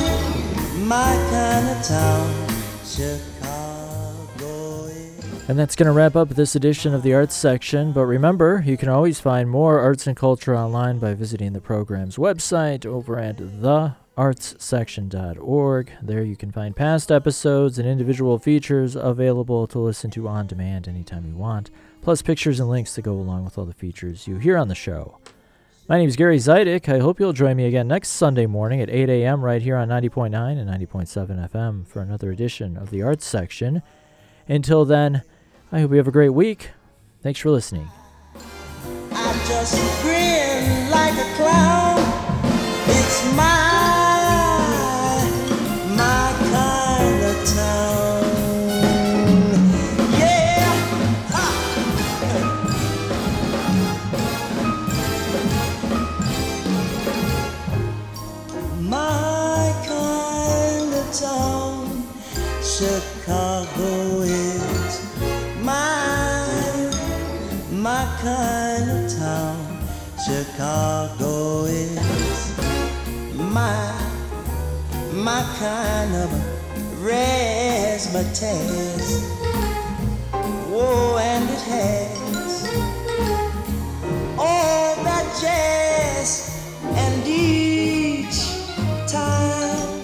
my kind of town. Chicago is. And that's going to wrap up this edition of the arts section. But remember, you can always find more arts and culture online by visiting the program's website over at theartssection.org. There you can find past episodes and individual features available to listen to on demand anytime you want plus pictures and links to go along with all the features you hear on the show. My name is Gary Zidek. I hope you'll join me again next Sunday morning at 8 a.m. right here on 90.9 and 90.7 FM for another edition of the Arts Section. Until then, I hope you have a great week. Thanks for listening. It's my, my kind of razzmatazz. Whoa, and it has all that jazz. And each time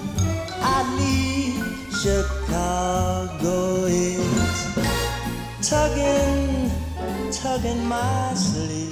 I leave Chicago, it's tugging, tugging my sleeve.